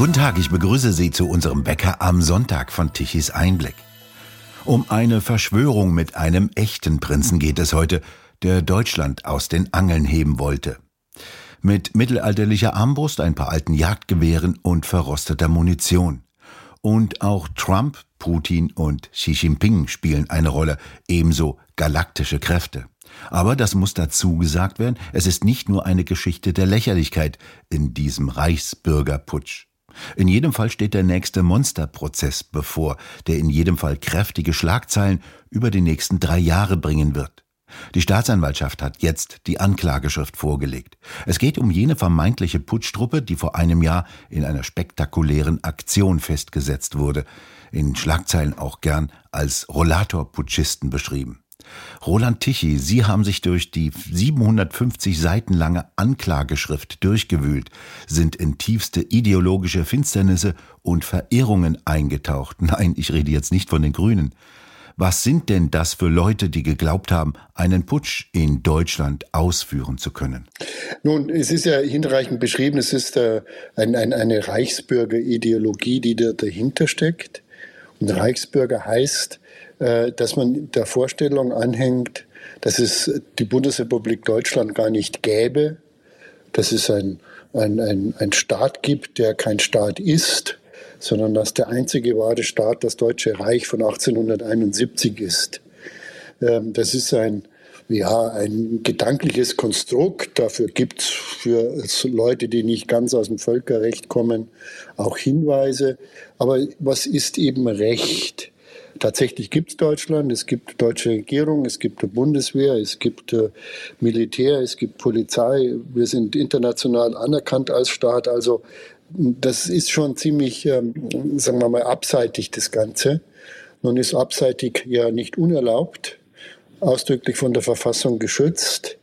Guten Tag, ich begrüße Sie zu unserem Bäcker am Sonntag von Tichys Einblick. Um eine Verschwörung mit einem echten Prinzen geht es heute, der Deutschland aus den Angeln heben wollte. Mit mittelalterlicher Armbrust, ein paar alten Jagdgewehren und verrosteter Munition. Und auch Trump, Putin und Xi Jinping spielen eine Rolle, ebenso galaktische Kräfte. Aber das muss dazu gesagt werden, es ist nicht nur eine Geschichte der Lächerlichkeit in diesem Reichsbürgerputsch. In jedem Fall steht der nächste Monsterprozess bevor, der in jedem Fall kräftige Schlagzeilen über die nächsten drei Jahre bringen wird. Die Staatsanwaltschaft hat jetzt die Anklageschrift vorgelegt. Es geht um jene vermeintliche Putschtruppe, die vor einem Jahr in einer spektakulären Aktion festgesetzt wurde, in Schlagzeilen auch gern als Rollator-Putschisten beschrieben. Roland Tichy, Sie haben sich durch die 750 Seiten lange Anklageschrift durchgewühlt, sind in tiefste ideologische Finsternisse und Verirrungen eingetaucht. Nein, ich rede jetzt nicht von den Grünen. Was sind denn das für Leute, die geglaubt haben, einen Putsch in Deutschland ausführen zu können? Nun, es ist ja hinreichend beschrieben, es ist äh, ein, ein, eine Reichsbürgerideologie, die da dahinter steckt. Und Reichsbürger heißt, äh, dass man der Vorstellung anhängt, dass es die Bundesrepublik Deutschland gar nicht gäbe, dass es ein, ein, ein, ein Staat gibt, der kein Staat ist, sondern dass der einzige wahre Staat das Deutsche Reich von 1871 ist. Ähm, das ist ein, ja, ein gedankliches Konstrukt. Dafür gibt es für Leute, die nicht ganz aus dem Völkerrecht kommen, auch Hinweise. Aber was ist eben Recht? Tatsächlich gibt es Deutschland, es gibt deutsche Regierung, es gibt eine Bundeswehr, es gibt äh, Militär, es gibt Polizei. Wir sind international anerkannt als Staat. Also das ist schon ziemlich, ähm, sagen wir mal, abseitig das Ganze. Nun ist abseitig ja nicht unerlaubt, ausdrücklich von der Verfassung geschützt.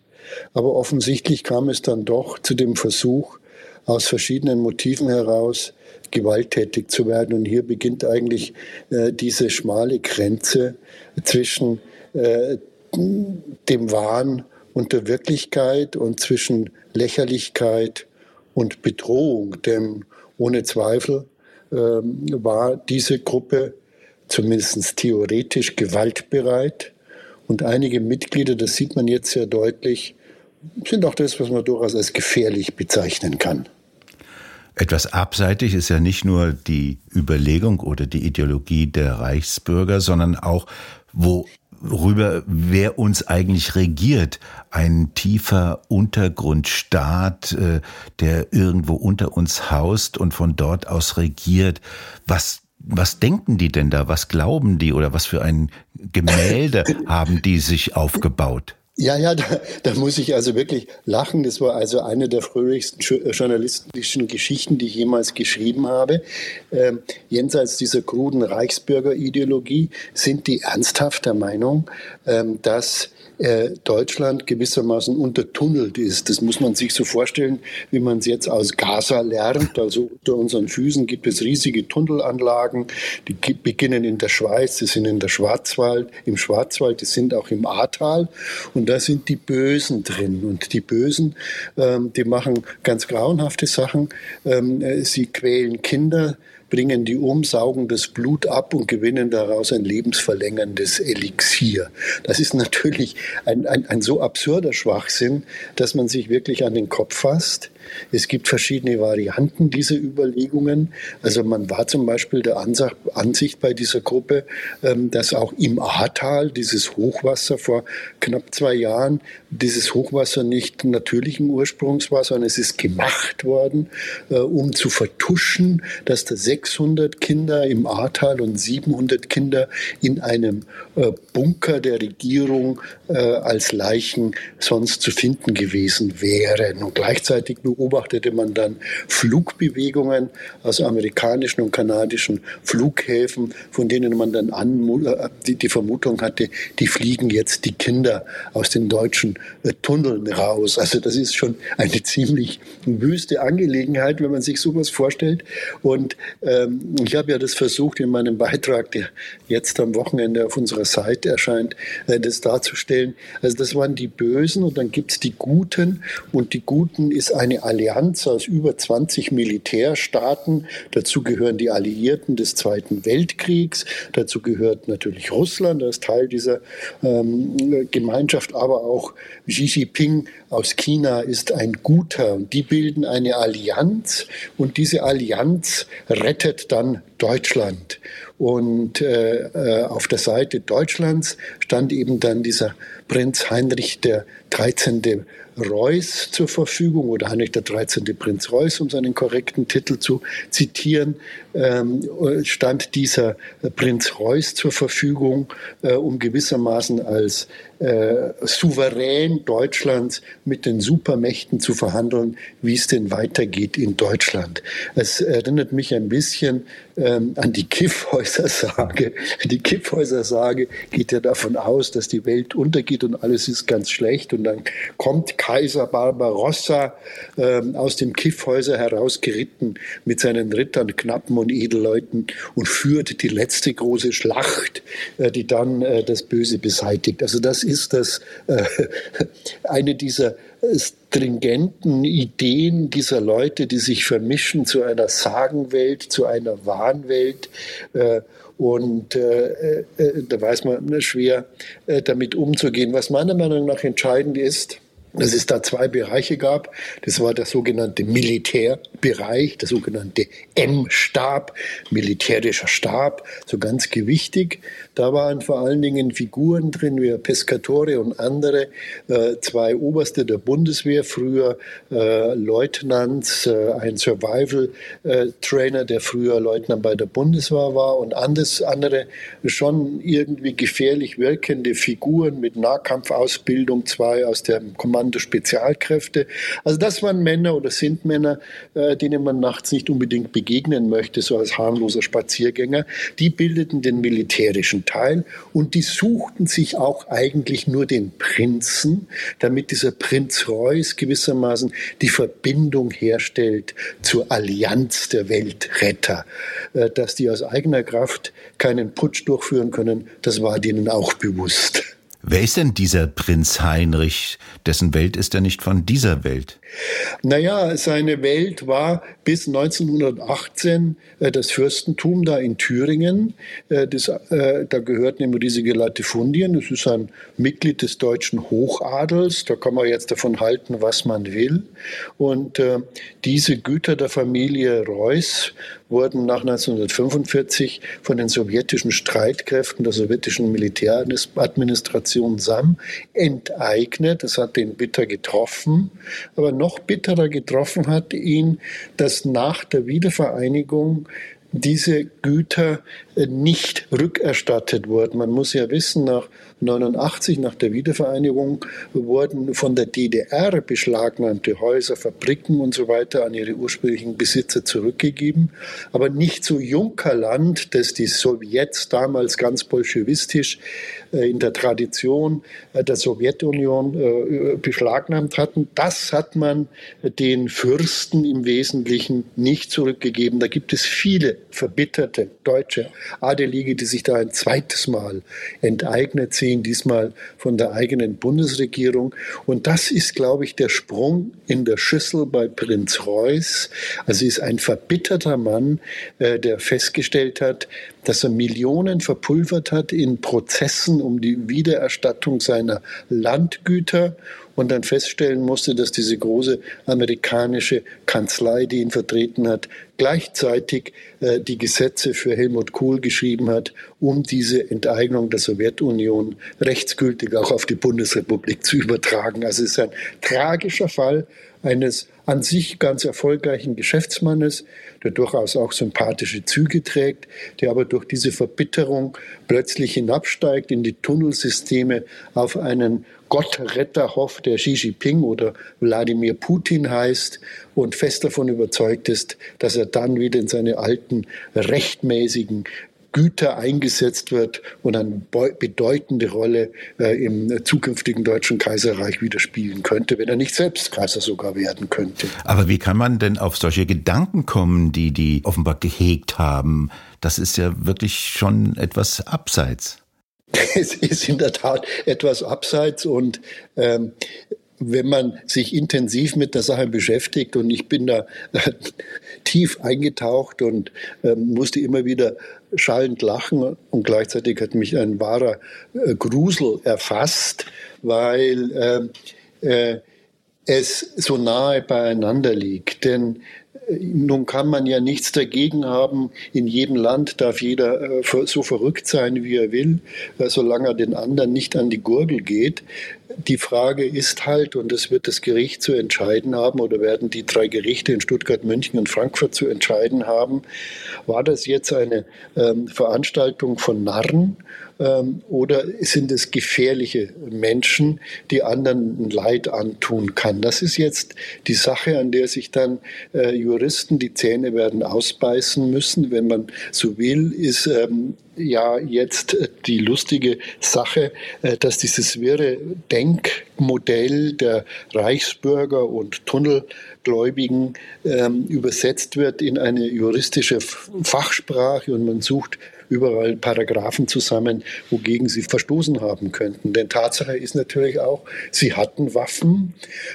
Aber offensichtlich kam es dann doch zu dem Versuch, aus verschiedenen Motiven heraus gewalttätig zu werden. Und hier beginnt eigentlich äh, diese schmale Grenze zwischen äh, dem Wahn und der Wirklichkeit und zwischen Lächerlichkeit und Bedrohung. Denn ohne Zweifel äh, war diese Gruppe zumindest theoretisch gewaltbereit. Und einige Mitglieder, das sieht man jetzt sehr deutlich, sind auch das, was man durchaus als gefährlich bezeichnen kann. Etwas abseitig ist ja nicht nur die Überlegung oder die Ideologie der Reichsbürger, sondern auch, worüber wer uns eigentlich regiert. Ein tiefer Untergrundstaat, äh, der irgendwo unter uns haust und von dort aus regiert. Was was denken die denn da? Was glauben die oder was für ein Gemälde haben die sich aufgebaut? Ja, ja, da, da muss ich also wirklich lachen. Das war also eine der fröhlichsten äh, journalistischen Geschichten, die ich jemals geschrieben habe. Ähm, jenseits dieser kruden Reichsbürgerideologie sind die ernsthaft der Meinung, ähm, dass äh, Deutschland gewissermaßen untertunnelt ist. Das muss man sich so vorstellen, wie man es jetzt aus Gaza lernt. Also unter unseren Füßen gibt es riesige Tunnelanlagen, die beginnen in der Schweiz, die sind in der Schwarzwald, im Schwarzwald, die sind auch im Ahrtal und da sind die Bösen drin. Und die Bösen, ähm, die machen ganz grauenhafte Sachen. Ähm, äh, sie quälen Kinder, bringen die um, saugen das Blut ab und gewinnen daraus ein lebensverlängerndes Elixier. Das ist natürlich ein, ein, ein so absurder Schwachsinn, dass man sich wirklich an den Kopf fasst. Es gibt verschiedene Varianten dieser Überlegungen. Also man war zum Beispiel der Ansicht bei dieser Gruppe, ähm, dass auch im Ahrtal dieses Hochwasser vor knapp zwei Jahren, dieses Hochwasser nicht natürlichen Ursprungs war, sondern es ist gemacht worden, äh, um zu vertuschen, dass da 600 Kinder im Ahrtal und 700 Kinder in einem äh, Bunker der Regierung äh, als Leichen sonst zu finden gewesen wären. Und gleichzeitig beobachtete man dann Flugbewegungen aus amerikanischen und kanadischen Flughäfen, von denen man dann an, äh, die, die Vermutung hatte, die fliegen jetzt die Kinder aus den deutschen äh, Tunneln raus. Also das ist schon eine ziemlich wüste Angelegenheit, wenn man sich sowas vorstellt. Und Ähm, ich habe ja das versucht in meinem Beitrag, der jetzt am Wochenende auf unserer Seite erscheint, äh, das darzustellen. Also das waren die Bösen und dann gibt es die Guten und die Guten ist eine Allianz aus über 20 Militärstaaten. Dazu gehören die Alliierten des Zweiten Weltkriegs. Dazu gehört natürlich Russland als Teil dieser ähm, Gemeinschaft, aber auch Xi Jinping aus China ist ein Guter und die bilden eine Allianz und diese Allianz rettet dann Deutschland. Und äh, äh auf der Seite Deutschlands stand eben dann dieser Prinz Heinrich der 13. Reuß zur Verfügung oder Heinrich der 13. Prinz Reuß, um seinen korrekten Titel zu zitieren, ähm, stand dieser Prinz Reuß zur Verfügung, äh, um gewissermaßen als äh, Souverän Deutschlands mit den Supermächten zu verhandeln, wie es denn weitergeht in Deutschland. Es erinnert mich ein bisschen ähm, an die Kiffhäuser-Sage. Die Kiffhäuser-Sage geht ja davon aus, dass die Welt untergeht und alles ist ganz schlecht und dann kommt Kaiser Barbarossa ähm, aus dem Kiffhäuser herausgeritten mit seinen Rittern, Knappen und Edelleuten und führt die letzte große Schlacht, äh, die dann äh, das Böse beseitigt. Also das ist das äh, eine dieser stringenten Ideen dieser Leute, die sich vermischen zu einer Sagenwelt, zu einer Wahnwelt. Äh, und äh, da weiß man schwer damit umzugehen. Was meiner Meinung nach entscheidend ist, dass es da zwei Bereiche gab. Das war der sogenannte Militärbereich, der sogenannte M-Stab, militärischer Stab, so ganz gewichtig. Da waren vor allen Dingen Figuren drin wie Pescatore und andere, äh, zwei Oberste der Bundeswehr, früher äh, Leutnants, äh, ein Survival-Trainer, der früher Leutnant bei der Bundeswehr war und anders, andere schon irgendwie gefährlich wirkende Figuren mit Nahkampfausbildung, zwei aus dem Kommando Spezialkräfte. Also das waren Männer oder sind Männer, äh, denen man nachts nicht unbedingt begegnen möchte, so als harmloser Spaziergänger. Die bildeten den militärischen Teil und die suchten sich auch eigentlich nur den Prinzen, damit dieser Prinz Reuß gewissermaßen die Verbindung herstellt zur Allianz der Weltretter. Äh, dass die aus eigener Kraft keinen Putsch durchführen können, das war denen auch bewusst. Wer ist denn dieser Prinz Heinrich? Dessen Welt ist ja nicht von dieser Welt. Naja, seine Welt war bis 1918 äh, das Fürstentum da in Thüringen. Äh, das, äh, da gehörten ihm riesige Latifundien. Das ist ein Mitglied des deutschen Hochadels. Da kann man jetzt davon halten, was man will. Und diese Güter der Familie Reuß wurden nach 1945 von den sowjetischen Streitkräften der sowjetischen Militäradministration SAM enteignet. Das hat den bitter getroffen. Aber noch bitterer getroffen hat ihn, dass nach der Wiedervereinigung diese Güter äh, nicht rückerstattet wurden. Man muss ja wissen, nach 89, nach der Wiedervereinigung, wurden von der DDR beschlagnahmte Häuser, Fabriken und so weiter an ihre ursprünglichen Besitzer zurückgegeben. Aber nicht so Junkerland, das die Sowjets damals ganz bolschewistisch äh, in der Tradition äh, der Sowjetunion äh, beschlagnahmt hatten. Das hat man den Fürsten im Wesentlichen nicht zurückgegeben. Da gibt es viele verbitterte deutsche Adelige, die sich da ein zweites Mal enteignet sehen, diesmal von der eigenen Bundesregierung. Und das ist, glaube ich, der Sprung in der Schüssel bei Prinz Reuß. Also ist ein verbitterter Mann, der festgestellt hat, dass er Millionen verpulvert hat in Prozessen um die Wiedererstattung seiner Landgüter und dann feststellen musste, dass diese große amerikanische Kanzlei, die ihn vertreten hat, gleichzeitig äh, die Gesetze für Helmut Kohl geschrieben hat, um diese Enteignung der Sowjetunion rechtsgültig auch auf die Bundesrepublik zu übertragen. Also es ist ein tragischer Fall eines an sich ganz erfolgreichen Geschäftsmannes, der durchaus auch sympathische Züge trägt, der aber durch diese Verbitterung plötzlich hinabsteigt in die Tunnelsysteme auf einen Gottretter hofft, der Xi Jinping oder Wladimir Putin heißt und fest davon überzeugt ist, dass er dann wieder in seine alten rechtmäßigen Güter eingesetzt wird und eine bedeutende Rolle äh, im zukünftigen Deutschen Kaiserreich wieder spielen könnte, wenn er nicht selbst Kaiser sogar werden könnte. Aber wie kann man denn auf solche Gedanken kommen, die die offenbar gehegt haben? Das ist ja wirklich schon etwas abseits. Es ist in der Tat etwas abseits und ähm, wenn man sich intensiv mit der Sache beschäftigt und ich bin da äh, tief eingetaucht und äh, musste immer wieder schallend lachen und gleichzeitig hat mich ein wahrer äh, Grusel erfasst, weil ähm, äh, es so nahe beieinander liegt. Denn nun kann man ja nichts dagegen haben. In jedem Land darf jeder äh, so verrückt sein, wie er will, äh, solange er den anderen nicht an die Gurgel geht. Die Frage ist halt, und das wird das Gericht zu entscheiden haben, oder werden die drei Gerichte in Stuttgart, München und Frankfurt zu entscheiden haben, war das jetzt eine ähm, Veranstaltung von Narren ähm, oder sind es gefährliche Menschen, die anderen Leid antun kann? Das ist jetzt die Sache, an der sich dann äh, Juristen die Zähne werden ausbeißen müssen. Wenn man so will, ist ähm, ja jetzt die lustige Sache, äh, dass dieses wirre Denkmodell der Reichsbürger und Tunnelgläubigen ähm, übersetzt wird in eine juristische Fachsprache und man sucht überall Paragraphen zusammen, wogegen sie verstoßen haben könnten. Denn Tatsache ist natürlich auch, sie hatten Waffen.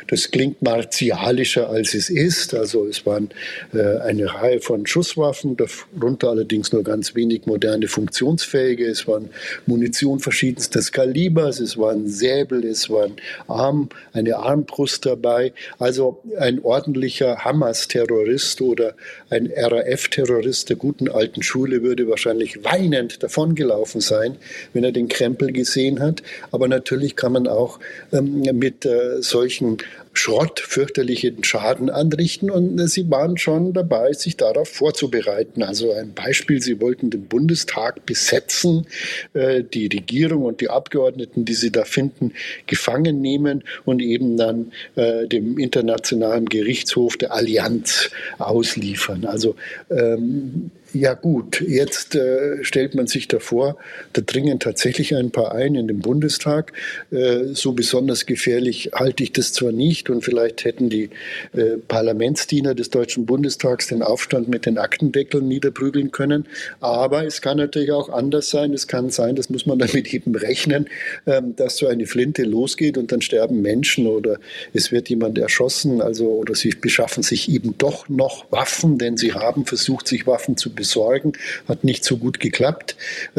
Das klingt martialischer, als es ist. Also es waren äh, eine Reihe von Schusswaffen, darunter allerdings nur ganz wenig moderne funktionsfähige. Es waren Munition verschiedenstes Kalibers, es waren Säbel, es waren Arm, eine Armbrust dabei. Also ein ordentlicher Hamas-Terrorist oder ein RAF-Terrorist der guten alten Schule würde wahrscheinlich weinend davongelaufen sein, wenn er den Krempel gesehen hat. Aber natürlich kann man auch ähm, mit äh, solchen Schrott fürchterlichen Schaden anrichten und sie waren schon dabei, sich darauf vorzubereiten. Also ein Beispiel, sie wollten den Bundestag besetzen, äh, die Regierung und die Abgeordneten, die sie da finden, gefangen nehmen und eben dann äh, dem Internationalen Gerichtshof der Allianz ausliefern. Also ähm, ja gut, jetzt äh, stellt man sich davor, da dringen tatsächlich ein paar ein in den Bundestag. Äh, so besonders gefährlich halte ich das zwar nicht und vielleicht hätten die äh, Parlamentsdiener des Deutschen Bundestags den Aufstand mit den Aktendeckeln niederprügeln können, aber es kann natürlich auch anders sein. Es kann sein, das muss man damit eben rechnen, ähm, dass so eine Flinte losgeht und dann sterben Menschen oder es wird jemand erschossen, also oder sie beschaffen sich eben doch noch Waffen, denn sie haben versucht, sich Waffen zu besorgen. Hat nicht so gut geklappt.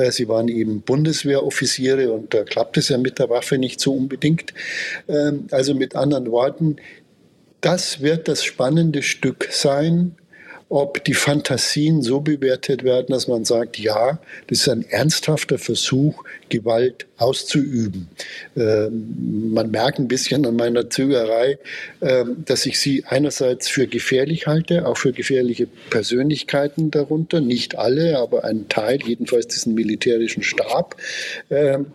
Sie waren eben Bundeswehroffiziere und da klappt es ja mit der Waffe nicht so unbedingt. Ähm, also mit anderen Worten, das wird das spannende Stück sein, ob die Fantasien so bewertet werden, dass man sagt, ja, das ist ein ernsthafter Versuch, Gewalt auszuüben. Ähm, man merkt ein bisschen an meiner Zögerei, ähm, dass ich sie einerseits für gefährlich halte, auch für gefährliche Persönlichkeiten darunter, nicht alle, aber ein Teil, jedenfalls diesen militärischen Stab. Ähm,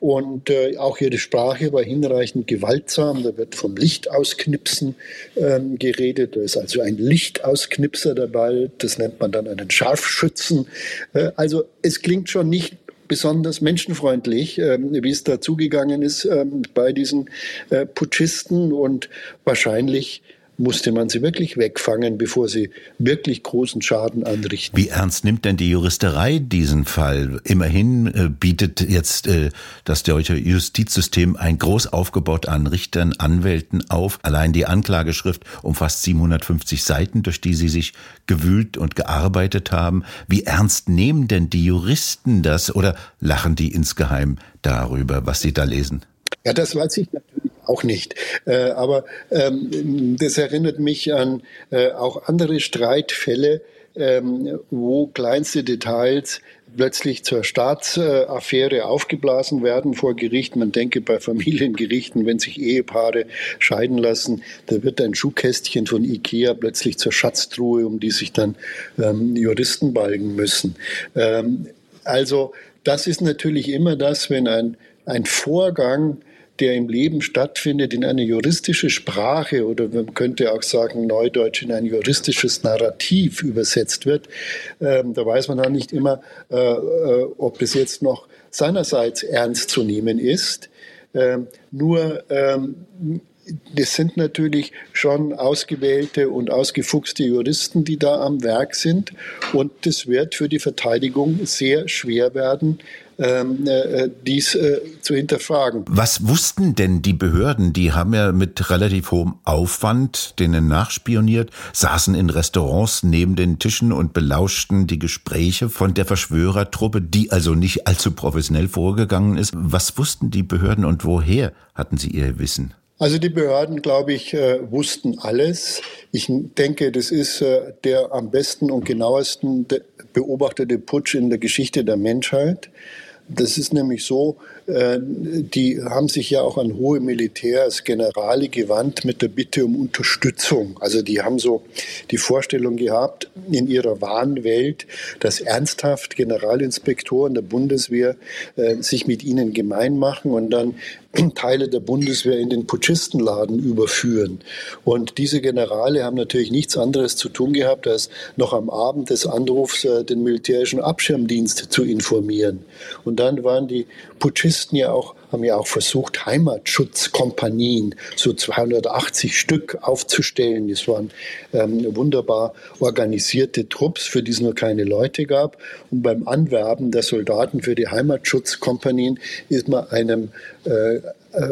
und äh, auch ihre Sprache war hinreichend gewaltsam. Da wird vom Lichtausknipsen ähm, geredet. Da ist also ein Lichtausknipser dabei. Das nennt man dann einen Scharfschützen. Äh, also es klingt schon nicht besonders menschenfreundlich, ähm, wie es da zugegangen ist ähm, bei diesen äh, Putschisten und wahrscheinlich musste man sie wirklich wegfangen, bevor sie wirklich großen Schaden anrichten. Wie ernst nimmt denn die Juristerei diesen Fall? Immerhin äh, bietet jetzt äh, das deutsche Justizsystem ein groß aufgebaut an Richtern, Anwälten auf. Allein die Anklageschrift umfasst 750 Seiten, durch die sie sich gewühlt und gearbeitet haben. Wie ernst nehmen denn die Juristen das oder lachen die insgeheim darüber, was sie da lesen? Ja, das weiß ich auch nicht. Äh, aber ähm, das erinnert mich an äh, auch andere Streitfälle, ähm, wo kleinste Details plötzlich zur Staatsaffäre aufgeblasen werden vor Gericht. Man denke bei Familiengerichten, wenn sich Ehepaare scheiden lassen, da wird ein Schuhkästchen von Ikea plötzlich zur Schatztruhe, um die sich dann ähm, Juristen balgen müssen. Ähm, also das ist natürlich immer das, wenn ein, ein Vorgang der im Leben stattfindet, in eine juristische Sprache oder man könnte auch sagen, neudeutsch in ein juristisches Narrativ übersetzt wird, ähm, da weiß man dann nicht immer, äh, äh, ob das jetzt noch seinerseits ernst zu nehmen ist. Ähm, nur ähm, das sind natürlich schon ausgewählte und ausgefuchste Juristen, die da am Werk sind. Und das wird für die Verteidigung sehr schwer werden, dies äh, zu hinterfragen. Was wussten denn die Behörden? Die haben ja mit relativ hohem Aufwand denen nachspioniert, saßen in Restaurants neben den Tischen und belauschten die Gespräche von der Verschwörertruppe, die also nicht allzu professionell vorgegangen ist. Was wussten die Behörden und woher hatten sie ihr Wissen? Also die Behörden, glaube ich, äh, wussten alles. Ich denke, das ist äh, der am besten und genauesten beobachtete Putsch in der Geschichte der Menschheit. Das ist nämlich so, die haben sich ja auch an hohe Militärs, Generale gewandt mit der Bitte um Unterstützung. Also die haben so die Vorstellung gehabt in ihrer wahren Welt, dass ernsthaft Generalinspektoren der Bundeswehr äh, sich mit ihnen gemein machen und dann Teile der Bundeswehr in den Putschistenladen überführen. Und diese Generale haben natürlich nichts anderes zu tun gehabt, als noch am Abend des Anrufs äh, den militärischen Abschirmdienst zu informieren. Und dann waren die Putschisten ja auch haben ja auch versucht, Heimatschutzkompanien, so 280 Stück aufzustellen. Das waren ähm, wunderbar organisierte Trupps, für die es nur keine Leute gab. Und beim Anwerben der Soldaten für die Heimatschutzkompanien ist man einem äh,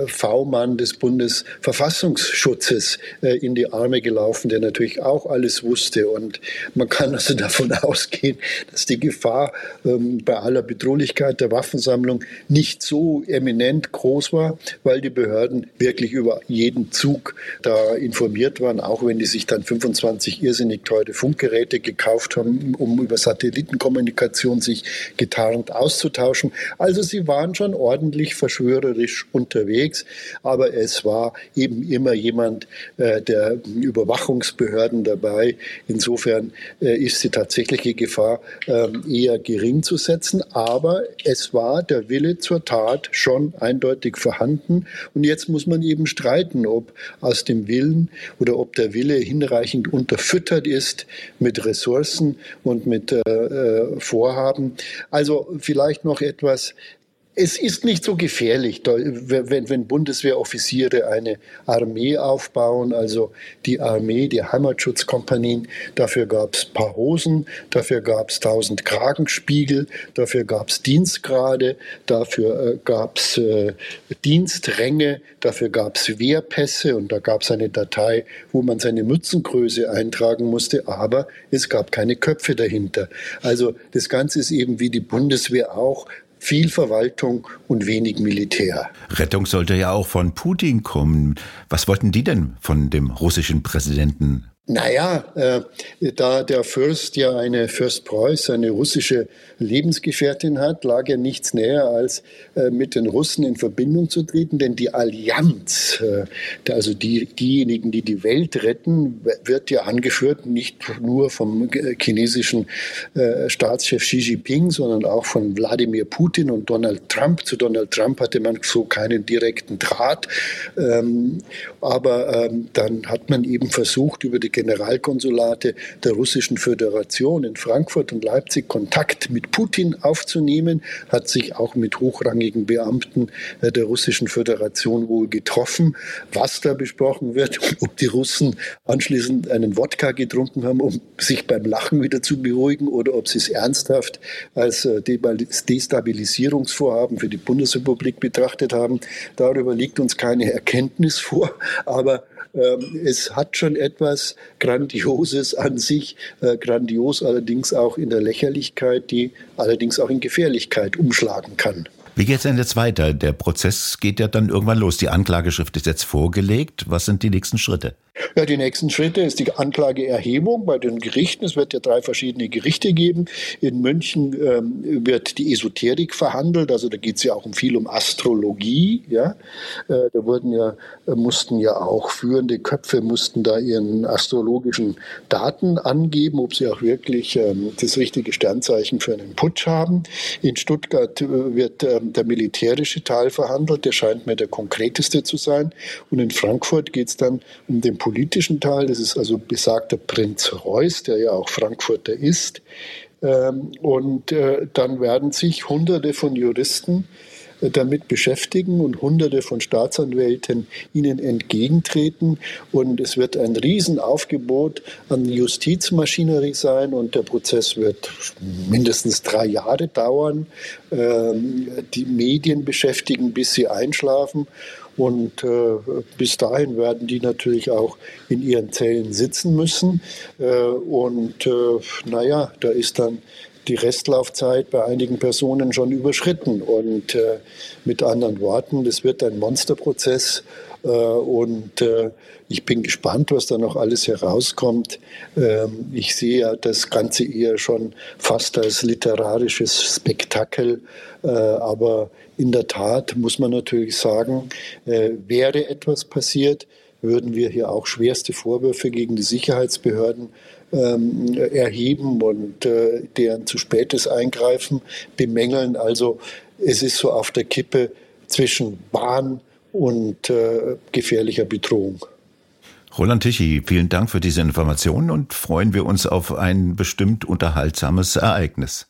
V-Mann des Bundesverfassungsschutzes äh, in die Arme gelaufen, der natürlich auch alles wusste. Und man kann also davon ausgehen, dass die Gefahr ähm, bei aller Bedrohlichkeit der Waffensammlung nicht so eminent groß war, weil die Behörden wirklich über jeden Zug da informiert waren, auch wenn die sich dann 25 irrsinnig teure Funkgeräte gekauft haben, um über Satellitenkommunikation sich getarnt auszutauschen. Also sie waren schon ordentlich verschwörerisch unterwegs unterwegs, aber es war eben immer jemand äh, der Überwachungsbehörden dabei. Insofern äh, ist die tatsächliche Gefahr äh, eher gering zu setzen, aber es war der Wille zur Tat schon eindeutig vorhanden und jetzt muss man eben streiten, ob aus dem Willen oder ob der Wille hinreichend unterfüttert ist mit Ressourcen und mit äh, äh Vorhaben. Also vielleicht noch etwas es ist nicht so gefährlich, wenn, wenn Bundeswehroffiziere eine Armee aufbauen, also die Armee, die Heimatschutzkompanien. Dafür gab es paar Hosen, dafür gab es tausend Kragenspiegel, dafür gab es Dienstgrade, dafür äh, gab es äh, Dienstränge, dafür gab es Wehrpässe und da gab es eine Datei, wo man seine Mützengröße eintragen musste, aber es gab keine Köpfe dahinter. Also das Ganze ist eben wie die Bundeswehr auch viel Verwaltung und wenig Militär. Rettung sollte ja auch von Putin kommen. Was wollten die denn von dem russischen Präsidenten? Naja, äh, da der Fürst ja eine Fürst Preuß, eine russische Lebensgefährtin hat, lag ja nichts näher, als äh, mit den Russen in Verbindung zu treten. Denn die Allianz, äh, also die, diejenigen, die die Welt retten, wird ja angeführt nicht nur vom chinesischen äh, Staatschef Xi Jinping, sondern auch von Wladimir Putin und Donald Trump. Zu Donald Trump hatte man so keinen direkten Draht. Ähm, aber ähm, dann hat man eben versucht, über die Generalkonsulate der Russischen Föderation in Frankfurt und Leipzig Kontakt mit Putin aufzunehmen, hat sich auch mit hochrangigen Beamten äh, der Russischen Föderation wohl getroffen. Was da besprochen wird, ob die Russen anschließend einen Wodka getrunken haben, um sich beim Lachen wieder zu beruhigen oder ob sie es ernsthaft als äh, Destabilisierungsvorhaben für die Bundesrepublik betrachtet haben, darüber liegt uns keine Erkenntnis vor. Aber es hat schon etwas Grandioses an sich, äh, grandios allerdings auch in der Lächerlichkeit, die allerdings auch in Gefährlichkeit umschlagen kann. Wie geht es denn jetzt weiter? Der Prozess geht ja dann irgendwann los. Die Anklageschrift ist jetzt vorgelegt. Was sind die nächsten Schritte? Ja, die nächsten Schritte ist die Anklageerhebung bei den Gerichten. Es wird ja drei verschiedene Gerichte geben. In München ähm, wird die Esoterik verhandelt, also da geht es ja auch um viel um Astrologie. Ja, äh, da wurden ja äh, mussten ja auch führende Köpfe mussten da ihren astrologischen Daten angeben, ob sie auch wirklich ähm, das richtige Sternzeichen für einen Putsch haben. In Stuttgart äh, wird ähm, der militärische Teil verhandelt. Der scheint mir der konkreteste zu sein. Und in Frankfurt geht es dann um den politischen Teil, das ist also besagter Prinz Reuß, der ja auch Frankfurter ist. Ähm, und äh, dann werden sich Hunderte von Juristen damit beschäftigen und Hunderte von Staatsanwälten ihnen entgegentreten. Und es wird ein Riesenaufgebot an Justizmaschinerie sein und der Prozess wird mindestens drei Jahre dauern. Ähm, die Medien beschäftigen, bis sie einschlafen. Und äh, bis dahin werden die natürlich auch in ihren Zellen sitzen müssen. Äh, und äh, naja, da ist dann die Restlaufzeit bei einigen Personen schon überschritten. Und äh, mit anderen Worten, das wird ein Monsterprozess. Äh, und äh, ich bin gespannt, was da noch alles herauskommt. Ähm, ich sehe ja das Ganze eher schon fast als literarisches Spektakel. Äh, aber in der Tat muss man natürlich sagen, äh, wäre etwas passiert, würden wir hier auch schwerste Vorwürfe gegen die Sicherheitsbehörden ähm, erheben und äh, deren zu spätes Eingreifen bemängeln. Also es ist so auf der Kippe zwischen Bahn und äh, gefährlicher Bedrohung. Roland Tichy, vielen Dank für diese Informationen und freuen wir uns auf ein bestimmt unterhaltsames Ereignis.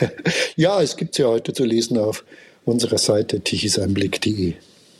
ja, es gibt es ja heute zu lesen auf unserer Seite tichiseinblick.de.